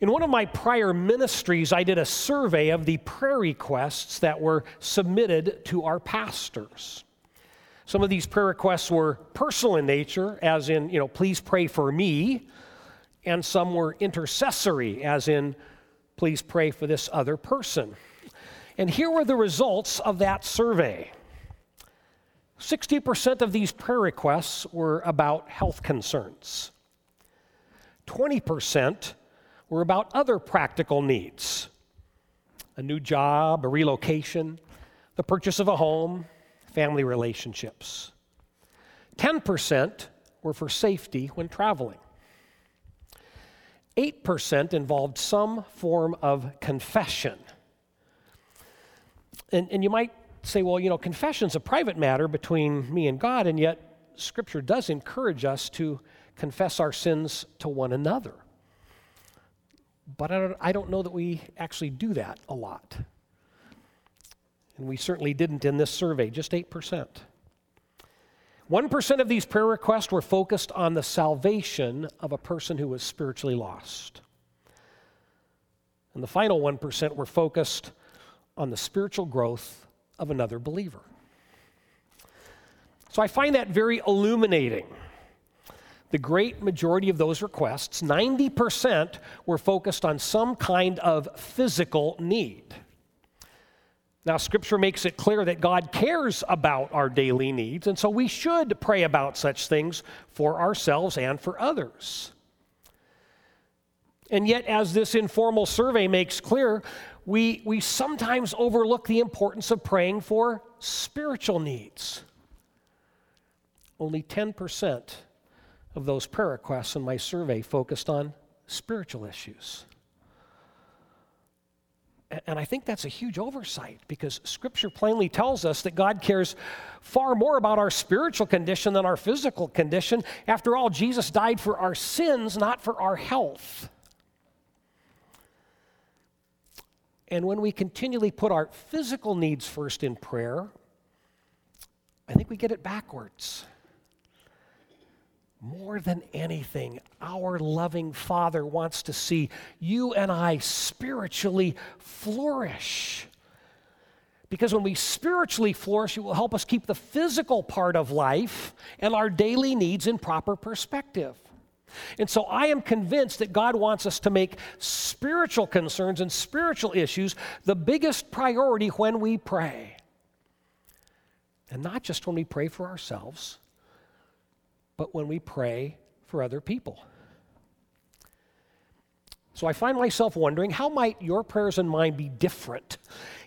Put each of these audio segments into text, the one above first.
In one of my prior ministries, I did a survey of the prayer requests that were submitted to our pastors. Some of these prayer requests were personal in nature, as in, you know, please pray for me, and some were intercessory, as in, please pray for this other person. And here were the results of that survey 60% of these prayer requests were about health concerns, 20% were about other practical needs a new job, a relocation, the purchase of a home, family relationships. 10% were for safety when traveling. 8% involved some form of confession. And, and you might say, well, you know, confession's a private matter between me and God, and yet Scripture does encourage us to confess our sins to one another. But I don't, know that we actually do that a lot. And we certainly didn't in this survey, just 8%. 1% of these prayer requests were focused on the salvation of a person who was spiritually lost. And the final 1% were focused on the spiritual growth of another believer. So I find that very illuminating the great majority of those requests, 90%, were focused on some kind of physical need. Now, Scripture makes it clear that God cares about our daily needs, and so we should pray about such things for ourselves and for others. And yet, as this informal survey makes clear, we, we sometimes overlook the importance of praying for spiritual needs. Only 10% of those prayer requests in my survey focused on spiritual issues. And I think that's a huge oversight because Scripture plainly tells us that God cares far more about our spiritual condition than our physical condition. After all, Jesus died for our sins, not for our health. And when we continually put our physical needs first in prayer, I think we get it backwards. More than anything, our loving Father wants to see you and I spiritually flourish. Because when we spiritually flourish, it will help us keep the physical part of life and our daily needs in proper perspective. And so I am convinced that God wants us to make spiritual concerns and spiritual issues the biggest priority when we pray. And not just when we pray for ourselves, but when we pray for other people. So I find myself wondering how might your prayers and mine be different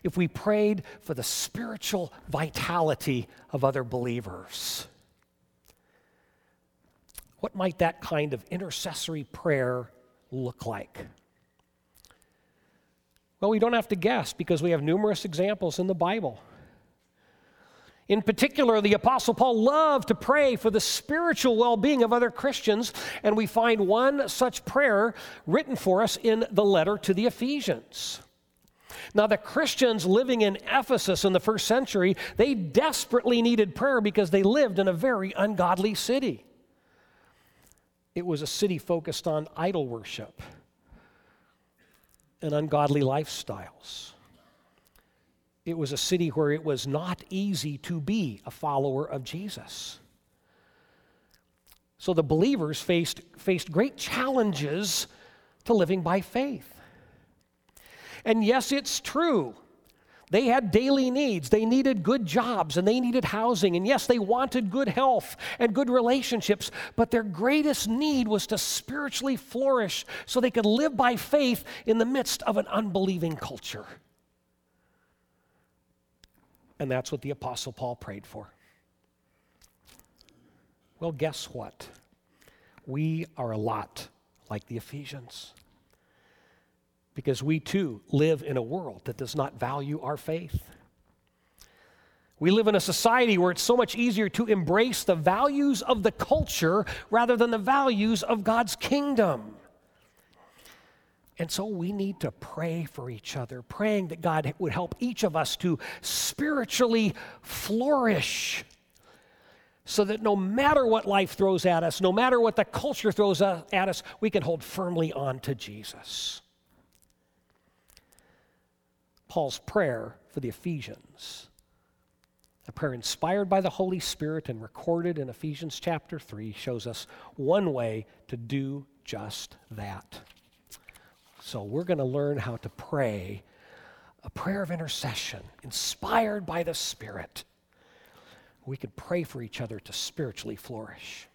if we prayed for the spiritual vitality of other believers? What might that kind of intercessory prayer look like? Well, we don't have to guess because we have numerous examples in the Bible. In particular, the Apostle Paul loved to pray for the spiritual well being of other Christians, and we find one such prayer written for us in the letter to the Ephesians. Now, the Christians living in Ephesus in the first century, they desperately needed prayer because they lived in a very ungodly city. It was a city focused on idol worship and ungodly lifestyles. It was a city where it was not easy to be a follower of Jesus. So the believers faced, faced great challenges to living by faith. And yes, it's true. They had daily needs. They needed good jobs and they needed housing. And yes, they wanted good health and good relationships. But their greatest need was to spiritually flourish so they could live by faith in the midst of an unbelieving culture. And that's what the Apostle Paul prayed for. Well, guess what? We are a lot like the Ephesians. Because we too live in a world that does not value our faith. We live in a society where it's so much easier to embrace the values of the culture rather than the values of God's kingdom. And so we need to pray for each other, praying that God would help each of us to spiritually flourish. so that no matter what life throws at us, no matter what the culture throws at us, we can hold firmly on to Jesus. Paul's prayer for the Ephesians, a prayer inspired by the Holy Spirit and recorded in Ephesians chapter 3, shows us one way to do just that. So we're going to learn how to pray a prayer of intercession inspired by the Spirit we could pray for each other to spiritually flourish.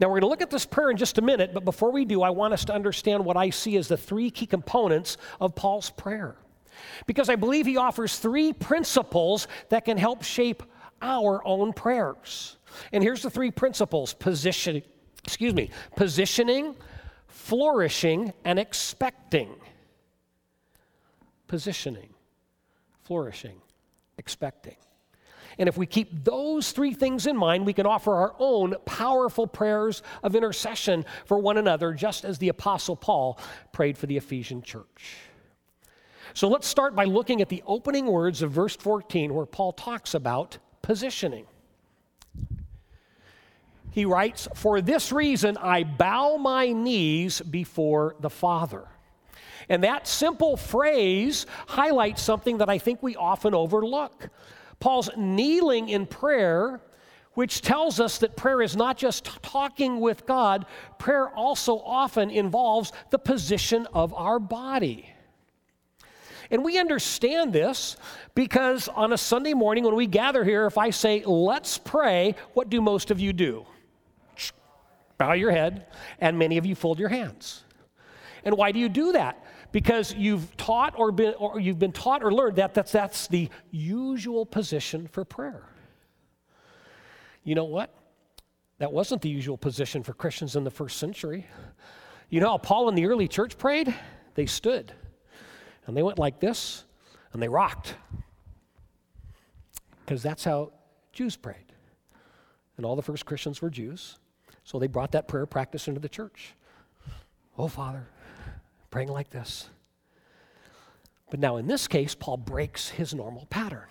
Now, we're going to look at this prayer in just a minute, but before we do, I want us to understand what I see as the three key components of Paul's prayer. Because I believe he offers three principles that can help shape our own prayers. And here's the three principles position, excuse me, positioning, flourishing, and expecting. Positioning, flourishing, expecting. And if we keep those three things in mind, we can offer our own powerful prayers of intercession for one another, just as the Apostle Paul prayed for the Ephesian church. So let's start by looking at the opening words of verse 14, where Paul talks about positioning. He writes, For this reason I bow my knees before the Father. And that simple phrase highlights something that I think we often overlook. Paul's kneeling in prayer, which tells us that prayer is not just talking with God, prayer also often involves the position of our body. And we understand this because on a Sunday morning when we gather here, if I say, let's pray, what do most of you do? Bow your head, and many of you fold your hands. And why do you do that? because you've taught or been or you've been taught or learned that that's, that's the usual position for prayer. You know what? That wasn't the usual position for Christians in the first century. You know how Paul and the early church prayed? They stood. And they went like this, and they rocked. Because that's how Jews prayed. And all the first Christians were Jews. So they brought that prayer practice into the church. Oh, Father, praying like this. But now, in this case, Paul breaks his normal pattern.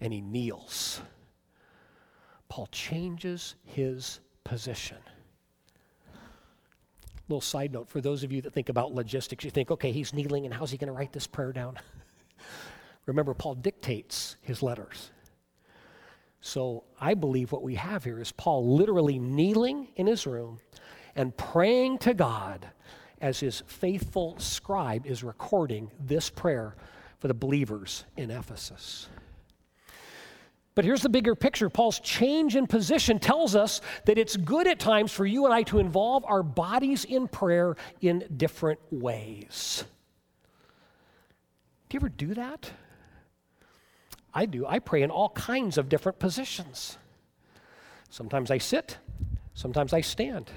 And he kneels. Paul changes his position. Little side note for those of you that think about logistics, you think, okay, he's kneeling, and how's he going to write this prayer down? Remember, Paul dictates his letters. So I believe what we have here is Paul literally kneeling in his room, and praying to God as his faithful scribe is recording this prayer for the believers in Ephesus. But here's the bigger picture. Paul's change in position tells us that it's good at times for you and I to involve our bodies in prayer in different ways. Do you ever do that? I do. I pray in all kinds of different positions. Sometimes I sit, sometimes I stand.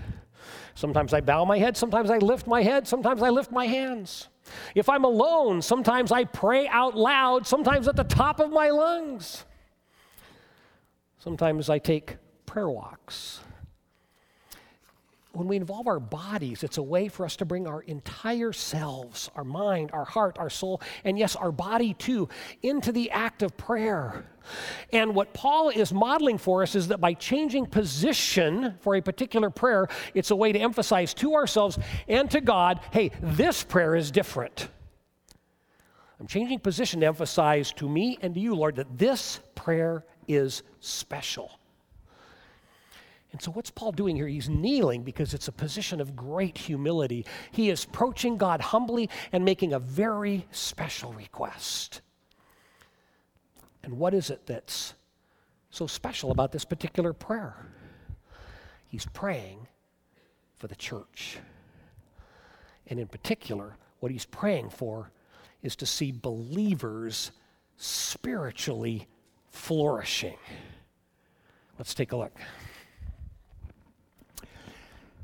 Sometimes I bow my head, sometimes I lift my head, sometimes I lift my hands. If I'm alone, sometimes I pray out loud, sometimes at the top of my lungs. Sometimes I take prayer walks when we involve our bodies, it's a way for us to bring our entire selves, our mind, our heart, our soul, and yes, our body too, into the act of prayer. And what Paul is modeling for us is that by changing position for a particular prayer, it's a way to emphasize to ourselves and to God hey, this prayer is different. I'm changing position to emphasize to me and to you, Lord, that this prayer is special. And so, what's Paul doing here? He's kneeling because it's a position of great humility. He is approaching God humbly and making a very special request. And what is it that's so special about this particular prayer? He's praying for the church. And in particular, what he's praying for is to see believers spiritually flourishing. Let's take a look.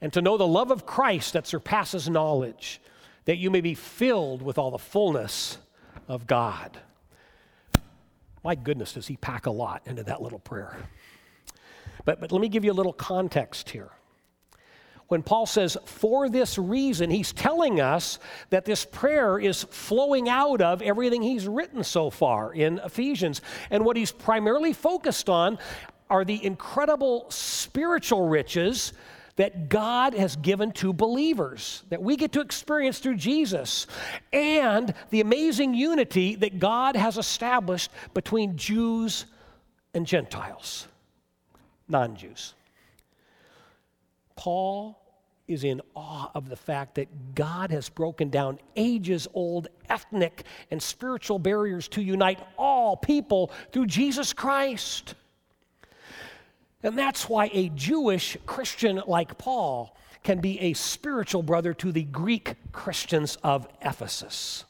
and to know the love of Christ that surpasses knowledge, that you may be filled with all the fullness of God. My goodness, does he pack a lot into that little prayer. But, but let me give you a little context here when Paul says, for this reason, he's telling us that this prayer is flowing out of everything he's written so far in Ephesians. And what he's primarily focused on are the incredible spiritual riches that God has given to believers, that we get to experience through Jesus, and the amazing unity that God has established between Jews and Gentiles, non Jews. Paul is in awe of the fact that God has broken down ages old ethnic and spiritual barriers to unite all people through Jesus Christ. And that's why a Jewish Christian like Paul can be a spiritual brother to the Greek Christians of Ephesus.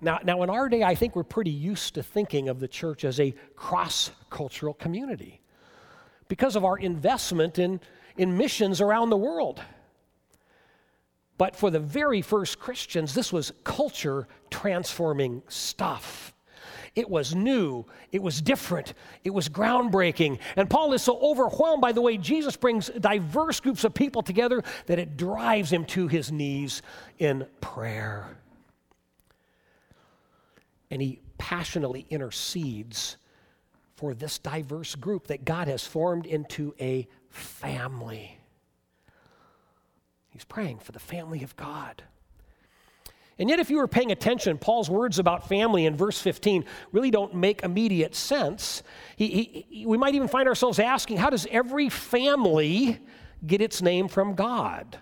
Now, now, in our day, I think we're pretty used to thinking of the church as a cross cultural community because of our investment in, in missions around the world. But for the very first Christians, this was culture transforming stuff. It was new, it was different, it was groundbreaking. And Paul is so overwhelmed by the way Jesus brings diverse groups of people together that it drives him to his knees in prayer. And he passionately intercedes for this diverse group that God has formed into a family. He's praying for the family of God. And yet, if you were paying attention, Paul's words about family in verse 15 really don't make immediate sense. He, he, we might even find ourselves asking, how does every family get its name from God?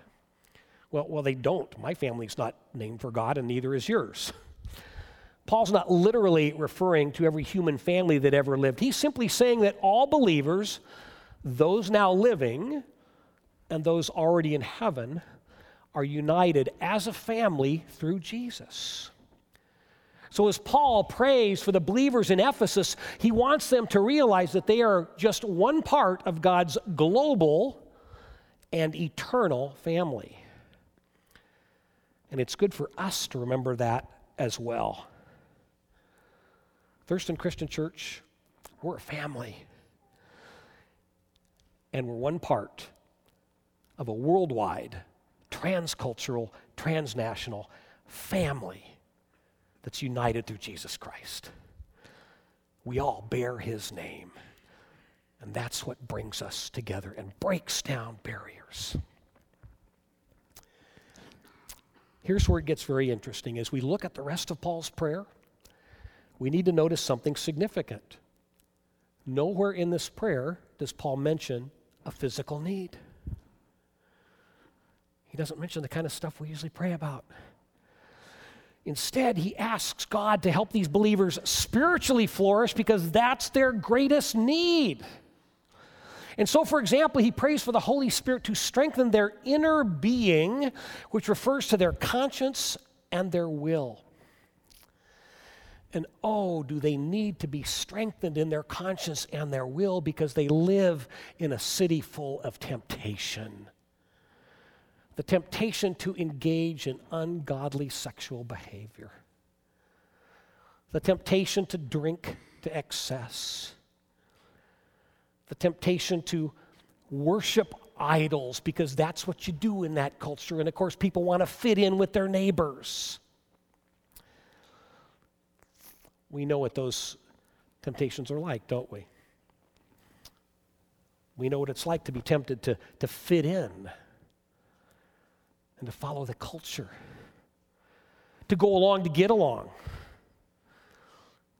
Well, well, they don't. My family's not named for God, and neither is yours. Paul's not literally referring to every human family that ever lived. He's simply saying that all believers, those now living and those already in heaven, are united as a family through Jesus. So, as Paul prays for the believers in Ephesus, he wants them to realize that they are just one part of God's global and eternal family. And it's good for us to remember that as well. Thurston Christian Church, we're a family. And we're one part of a worldwide, transcultural, transnational family that's united through Jesus Christ. We all bear his name. And that's what brings us together and breaks down barriers. Here's where it gets very interesting. As we look at the rest of Paul's prayer, we need to notice something significant. Nowhere in this prayer does Paul mention a physical need. Doesn't mention the kind of stuff we usually pray about. Instead, he asks God to help these believers spiritually flourish because that's their greatest need. And so, for example, he prays for the Holy Spirit to strengthen their inner being, which refers to their conscience and their will. And oh, do they need to be strengthened in their conscience and their will because they live in a city full of temptation. The temptation to engage in ungodly sexual behavior, the temptation to drink to excess, the temptation to worship idols because that's what you do in that culture. And of course, people want to fit in with their neighbors. We know what those temptations are like, don't we? We know what it's like to be tempted to, to fit in and to follow the culture, to go along to get along.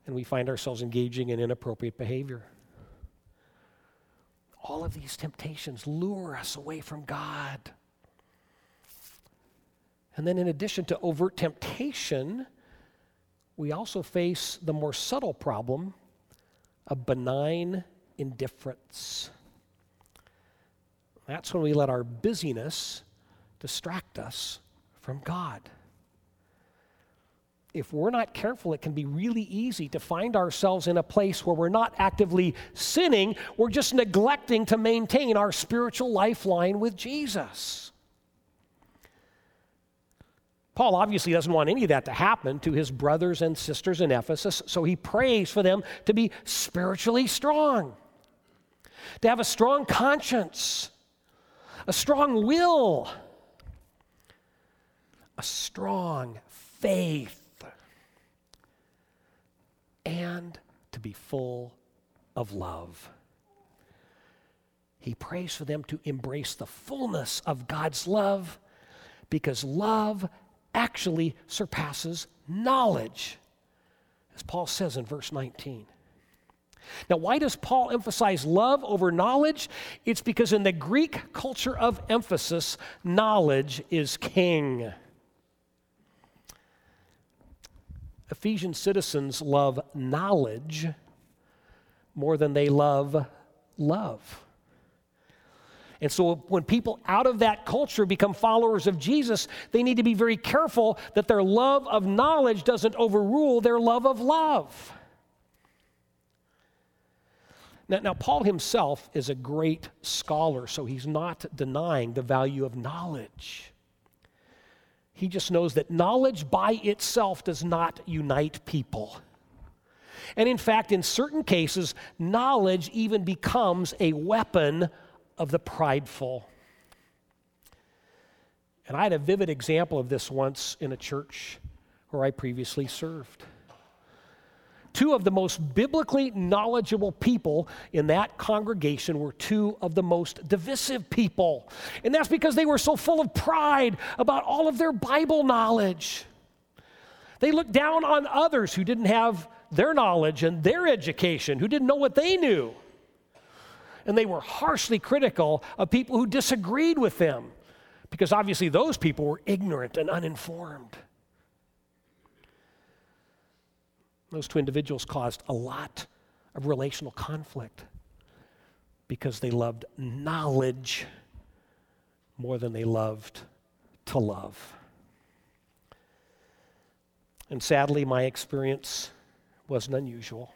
And we find ourselves engaging in inappropriate behavior. All of these temptations lure us away from God. And then, in addition to overt temptation, we also face the more subtle problem of benign indifference. That's when we let our busyness distract us from God. If we're not careful, it can be really easy to find ourselves in a place where we're not actively sinning, we're just neglecting to maintain our spiritual lifeline with Jesus. Paul obviously doesn't want any of that to happen to his brothers and sisters in Ephesus, so he prays for them to be spiritually strong, to have a strong conscience, a strong will, a strong faith, and to be full of love. He prays for them to embrace the fullness of God's love because love actually surpasses knowledge, as Paul says in verse 19. Now, why does Paul emphasize love over knowledge? It's because in the Greek culture of Ephesus, knowledge is king. Ephesian citizens love knowledge more than they love love. And so, when people out of that culture become followers of Jesus, they need to be very careful that their love of knowledge doesn't overrule their love of love. Now, now, Paul himself is a great scholar, so he's not denying the value of knowledge. He just knows that knowledge by itself does not unite people. And in fact, in certain cases, knowledge even becomes a weapon of the prideful. And I had a vivid example of this once in a church where I previously served. Two of the most biblically knowledgeable people in that congregation were two of the most divisive people. And that's because they were so full of pride about all of their Bible knowledge. They looked down on others who didn't have their knowledge and their education, who didn't know what they knew and they were harshly critical of people who disagreed with them because obviously those people were ignorant and uninformed. Those two individuals caused a lot of relational conflict because they loved knowledge more than they loved to love. And sadly, my experience wasn't unusual.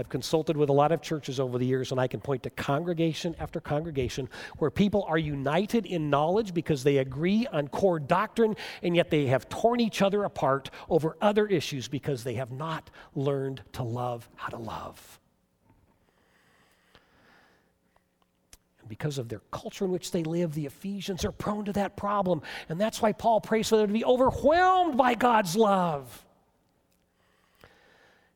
I've consulted with a lot of churches over the years, and I can point to congregation after congregation where people are united in knowledge because they agree on core doctrine, and yet they have torn each other apart over other issues because they have not learned to love how to love. And because of their culture in which they live, the Ephesians are prone to that problem. And that's why Paul prays for them to be overwhelmed by God's love.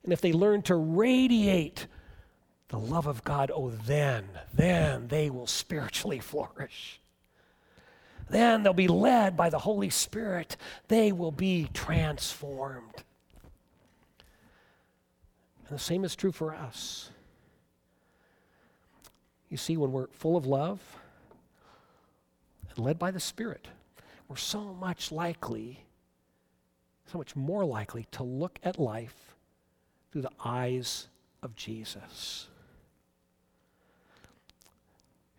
And if they learn to radiate the love of God, oh, then, then they will spiritually flourish. Then they'll be led by the Holy Spirit. They will be transformed. And the same is true for us. You see, when we're full of love and led by the Spirit, we're so much likely, so much more likely to look at life through the eyes of Jesus.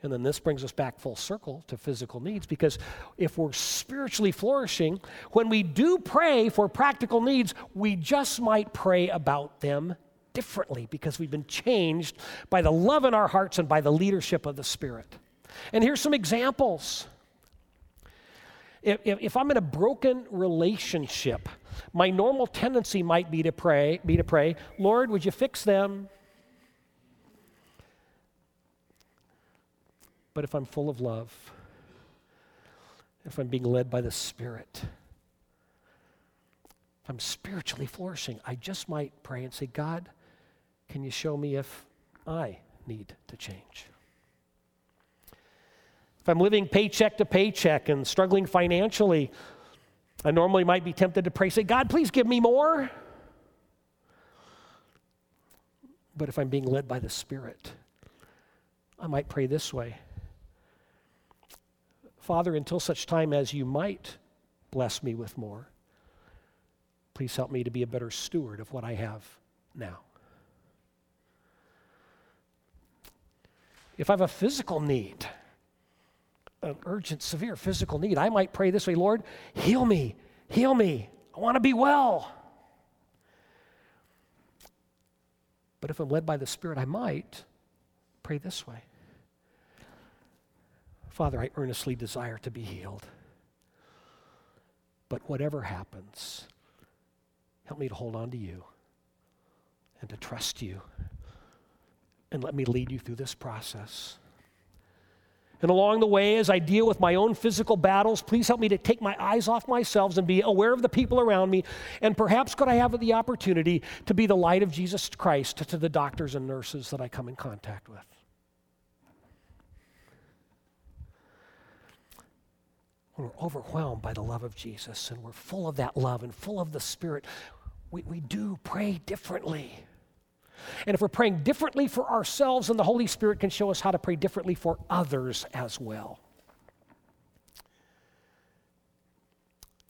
And then this brings us back full circle to physical needs because if we're spiritually flourishing, when we do pray for practical needs, we just might pray about them differently because we've been changed by the love in our hearts and by the leadership of the Spirit. And here's some examples. If, if, I'm in a broken relationship, my normal tendency might be to pray, be to pray, Lord, would you fix them? But if I'm full of love, if I'm being led by the Spirit, if I'm spiritually flourishing, I just might pray and say, God, can you show me if I need to change? If I'm living paycheck to paycheck and struggling financially, I normally might be tempted to pray, say, God, please give me more. But if I'm being led by the Spirit, I might pray this way Father, until such time as you might bless me with more, please help me to be a better steward of what I have now. If I have a physical need, an urgent, severe physical need, I might pray this way Lord, heal me, heal me. I want to be well. But if I'm led by the Spirit, I might pray this way Father, I earnestly desire to be healed. But whatever happens, help me to hold on to you and to trust you. And let me lead you through this process. And along the way, as I deal with my own physical battles, please help me to take my eyes off myself and be aware of the people around me. And perhaps could I have the opportunity to be the light of Jesus Christ to the doctors and nurses that I come in contact with. When we're overwhelmed by the love of Jesus and we're full of that love and full of the Spirit, we, we do pray differently. And if we're praying differently for ourselves, then the Holy Spirit can show us how to pray differently for others as well.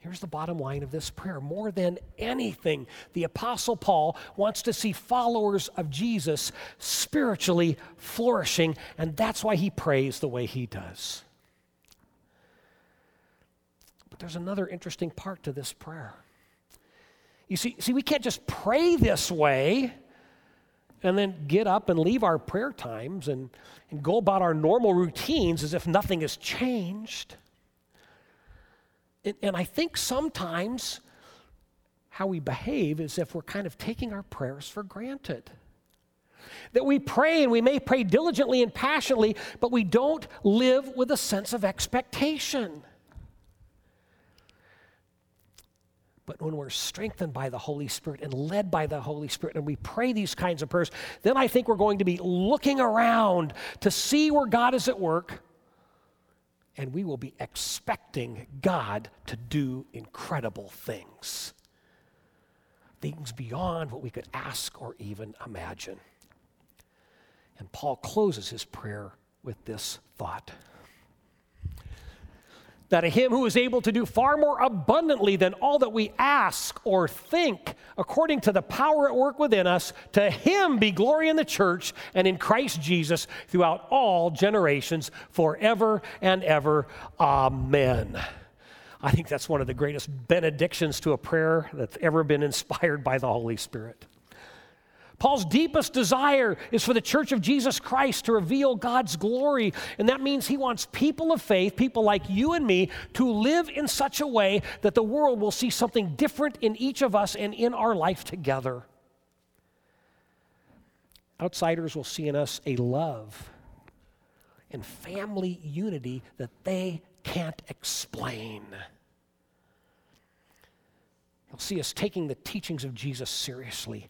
Here's the bottom line of this prayer. More than anything, the Apostle Paul wants to see followers of Jesus spiritually flourishing, and that's why he prays the way he does. But there's another interesting part to this prayer. You see, see, we can't just pray this way and then get up and leave our prayer times and, and go about our normal routines as if nothing has changed. And, and I think sometimes how we behave is if we're kind of taking our prayers for granted. That we pray and we may pray diligently and passionately, but we don't live with a sense of expectation. But when we're strengthened by the Holy Spirit and led by the Holy Spirit, and we pray these kinds of prayers, then I think we're going to be looking around to see where God is at work, and we will be expecting God to do incredible things. Things beyond what we could ask or even imagine. And Paul closes his prayer with this thought that to him who is able to do far more abundantly than all that we ask or think, according to the power at work within us, to him be glory in the church and in Christ Jesus throughout all generations, forever and ever. Amen. I think that's one of the greatest benedictions to a prayer that's ever been inspired by the Holy Spirit. Paul's deepest desire is for the church of Jesus Christ to reveal God's glory. And that means he wants people of faith, people like you and me, to live in such a way that the world will see something different in each of us and in our life together. Outsiders will see in us a love and family unity that they can't explain. They'll see us taking the teachings of Jesus seriously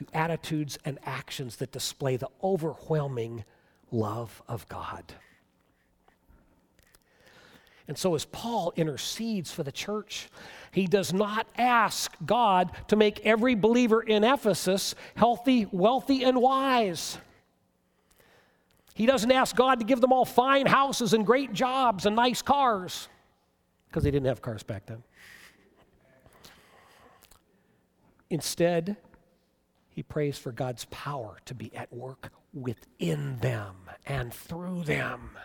through attitudes and actions that display the overwhelming love of God. And so, as Paul intercedes for the church, he does not ask God to make every believer in Ephesus healthy, wealthy, and wise. He doesn't ask God to give them all fine houses and great jobs and nice cars, because they didn't have cars back then. Instead, he prays for God's power to be at work within them and through them.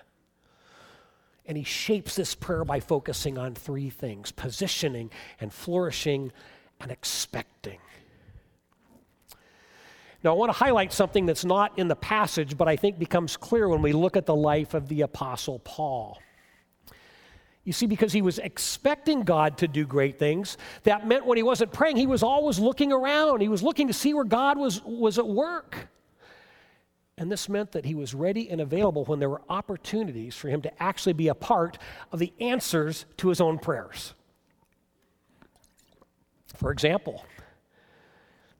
And he shapes this prayer by focusing on three things positioning and flourishing and expecting. Now, I want to highlight something that's not in the passage, but I think becomes clear when we look at the life of the Apostle Paul. You see, because he was expecting God to do great things, that meant when he wasn't praying, he was always looking around. He was looking to see where God was, was at work. And this meant that he was ready and available when there were opportunities for him to actually be a part of the answers to his own prayers. For example,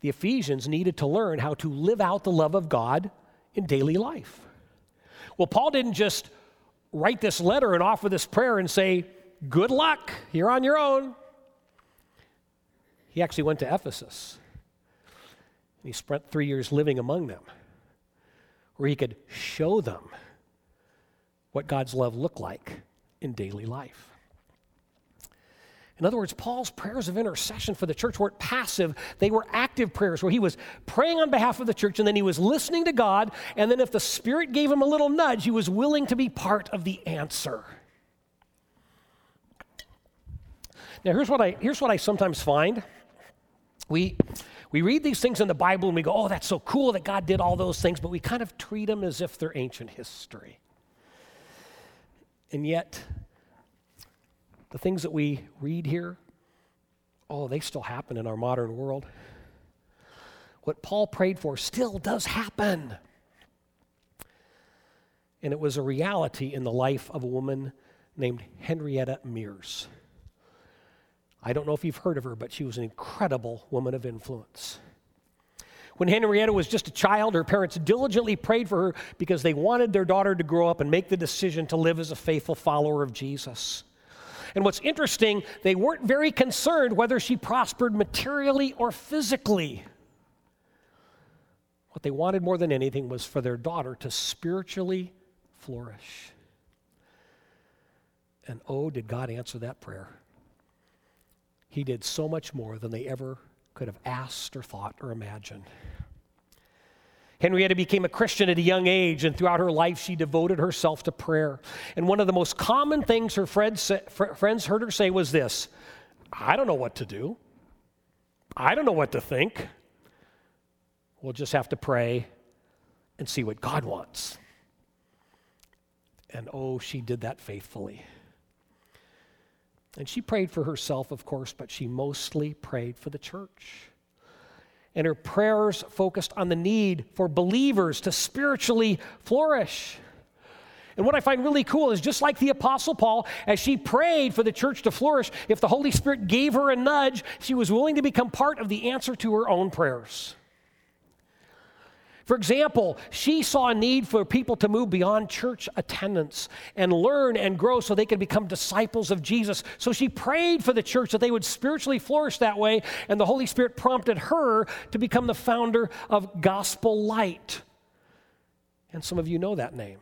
the Ephesians needed to learn how to live out the love of God in daily life. Well, Paul didn't just write this letter and offer this prayer and say, Good luck, you're on your own. He actually went to Ephesus. And he spent three years living among them, where he could show them what God's love looked like in daily life. In other words, Paul's prayers of intercession for the church weren't passive, they were active prayers where he was praying on behalf of the church and then he was listening to God. And then, if the Spirit gave him a little nudge, he was willing to be part of the answer. Now, here's what I, here's what I sometimes find. We, we read these things in the Bible and we go, oh, that's so cool that God did all those things, but we kind of treat them as if they're ancient history. And yet, the things that we read here, oh, they still happen in our modern world. What Paul prayed for still does happen. And it was a reality in the life of a woman named Henrietta Mears. I don't know if you've heard of her, but she was an incredible woman of influence. When Henrietta was just a child, her parents diligently prayed for her because they wanted their daughter to grow up and make the decision to live as a faithful follower of Jesus. And what's interesting, they weren't very concerned whether she prospered materially or physically. What they wanted more than anything was for their daughter to spiritually flourish. And oh, did God answer that prayer? He did so much more than they ever could have asked or thought or imagined. Henrietta became a Christian at a young age, and throughout her life, she devoted herself to prayer. And one of the most common things her friends, friends heard her say was this I don't know what to do. I don't know what to think. We'll just have to pray and see what God wants. And oh, she did that faithfully. And she prayed for herself, of course, but she mostly prayed for the church. And her prayers focused on the need for believers to spiritually flourish. And what I find really cool is just like the Apostle Paul, as she prayed for the church to flourish, if the Holy Spirit gave her a nudge, she was willing to become part of the answer to her own prayers. For example, she saw a need for people to move beyond church attendance and learn and grow so they could become disciples of Jesus. So she prayed for the church that they would spiritually flourish that way, and the Holy Spirit prompted her to become the founder of Gospel Light. And some of you know that name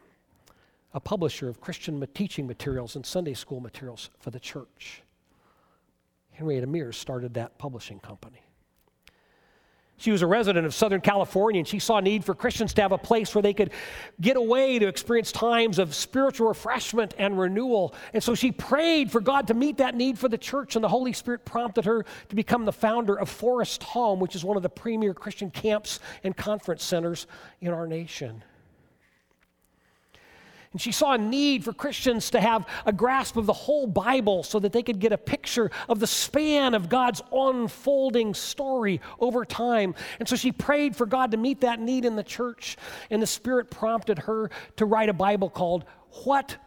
a publisher of Christian teaching materials and Sunday school materials for the church. Henrietta Mears started that publishing company. She was a resident of Southern California and she saw a need for Christians to have a place where they could get away to experience times of spiritual refreshment and renewal. And so she prayed for God to meet that need for the church, and the Holy Spirit prompted her to become the founder of Forest Home, which is one of the premier Christian camps and conference centers in our nation. And she saw a need for Christians to have a grasp of the whole Bible so that they could get a picture of the span of God's unfolding story over time. And so she prayed for God to meet that need in the church. And the Spirit prompted her to write a Bible called What,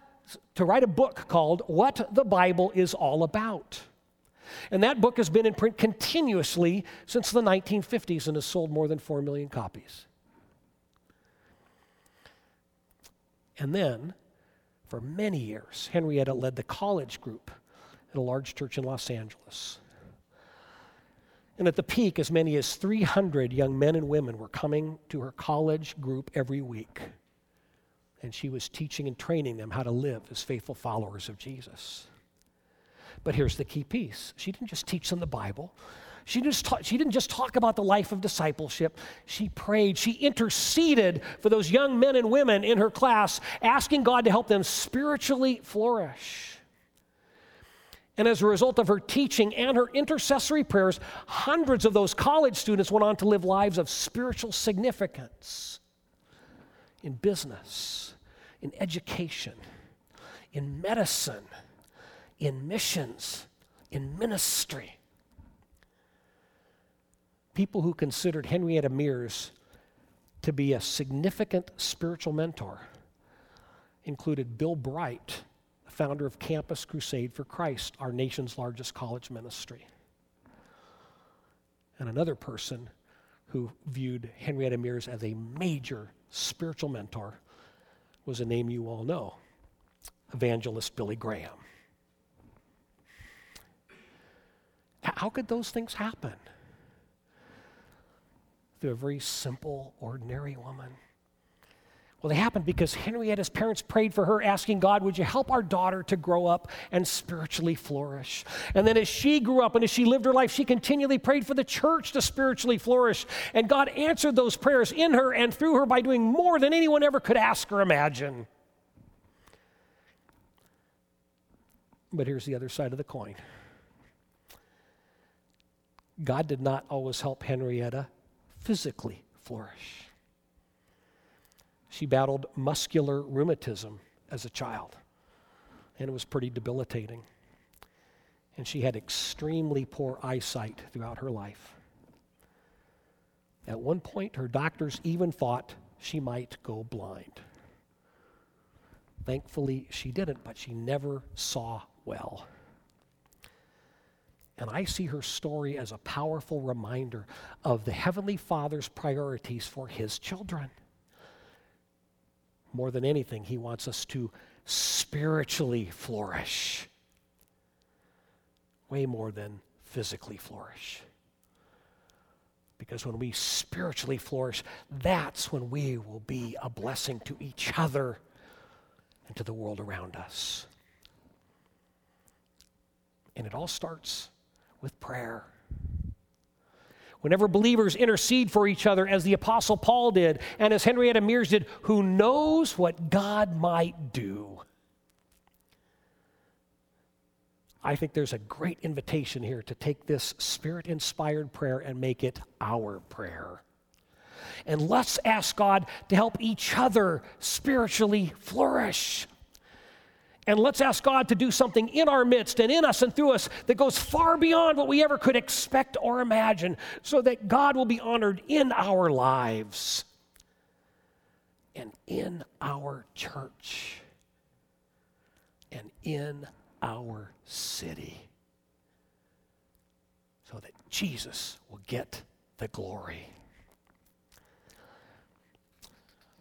to write a book called What the Bible is All About. And that book has been in print continuously since the 1950s and has sold more than 4 million copies. And then, for many years, Henrietta led the college group at a large church in Los Angeles. And at the peak, as many as 300 young men and women were coming to her college group every week. And she was teaching and training them how to live as faithful followers of Jesus. But here's the key piece she didn't just teach them the Bible, she, just ta- she didn't just talk about the life of discipleship. She prayed. She interceded for those young men and women in her class, asking God to help them spiritually flourish. And as a result of her teaching and her intercessory prayers, hundreds of those college students went on to live lives of spiritual significance in business, in education, in medicine, in missions, in ministry people who considered Henrietta Mears to be a significant spiritual mentor included Bill Bright, the founder of Campus Crusade for Christ, our nation's largest college ministry. And another person who viewed Henrietta Mears as a major spiritual mentor was a name you all know evangelist Billy Graham. How could those things happen? Through a very simple, ordinary woman. Well, they happened because Henrietta's parents prayed for her, asking God, Would you help our daughter to grow up and spiritually flourish? And then as she grew up and as she lived her life, she continually prayed for the church to spiritually flourish. And God answered those prayers in her and through her by doing more than anyone ever could ask or imagine. But here's the other side of the coin God did not always help Henrietta physically flourish. She battled muscular rheumatism as a child, and it was pretty debilitating. And she had extremely poor eyesight throughout her life. At one point, her doctors even thought she might go blind. Thankfully, she didn't, but she never saw well. And I see her story as a powerful reminder of the Heavenly Father's priorities for His children. More than anything, He wants us to spiritually flourish, way more than physically flourish. Because when we spiritually flourish, that's when we will be a blessing to each other and to the world around us. And it all starts with prayer. Whenever believers intercede for each other, as the Apostle Paul did, and as Henrietta Mears did, who knows what God might do? I think there's a great invitation here to take this spirit inspired prayer and make it our prayer. And let's ask God to help each other spiritually flourish. And let's ask God to do something in our midst and in us and through us that goes far beyond what we ever could expect or imagine, so that God will be honored in our lives and in our church and in our city, so that Jesus will get the glory.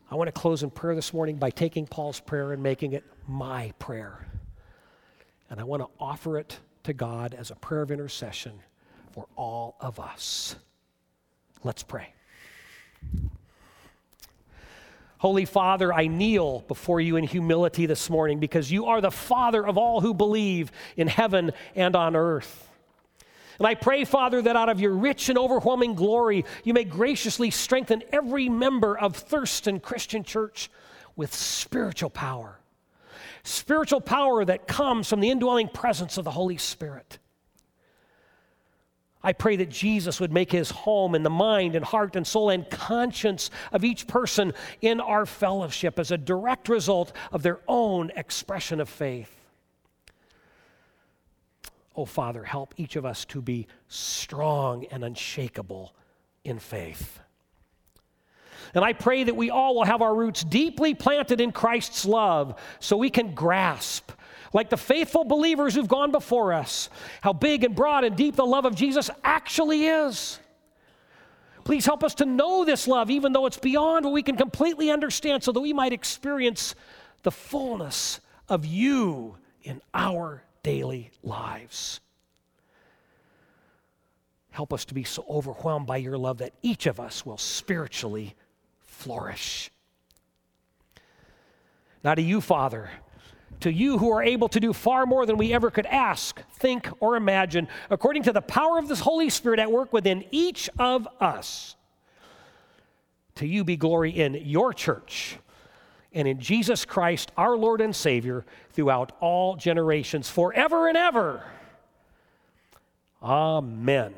I want to close in prayer this morning by taking Paul's prayer and making it my prayer. And I want to offer it to God as a prayer of intercession for all of us. Let's pray. Holy Father, I kneel before you in humility this morning because you are the Father of all who believe in heaven and on earth. And I pray, Father, that out of your rich and overwhelming glory, you may graciously strengthen every member of Thurston Christian Church with spiritual power. Spiritual power that comes from the indwelling presence of the Holy Spirit. I pray that Jesus would make his home in the mind and heart and soul and conscience of each person in our fellowship as a direct result of their own expression of faith. Oh, Father, help each of us to be strong and unshakable in faith. And I pray that we all will have our roots deeply planted in Christ's love so we can grasp, like the faithful believers who've gone before us, how big and broad and deep the love of Jesus actually is. Please help us to know this love, even though it's beyond what we can completely understand, so that we might experience the fullness of you in our daily lives. Help us to be so overwhelmed by your love that each of us will spiritually flourish. Now, to you, Father, to you who are able to do far more than we ever could ask, think, or imagine, according to the power of this Holy Spirit at work within each of us. To you be glory in your church and in Jesus Christ, our Lord and Savior, throughout all generations, forever and ever. Amen.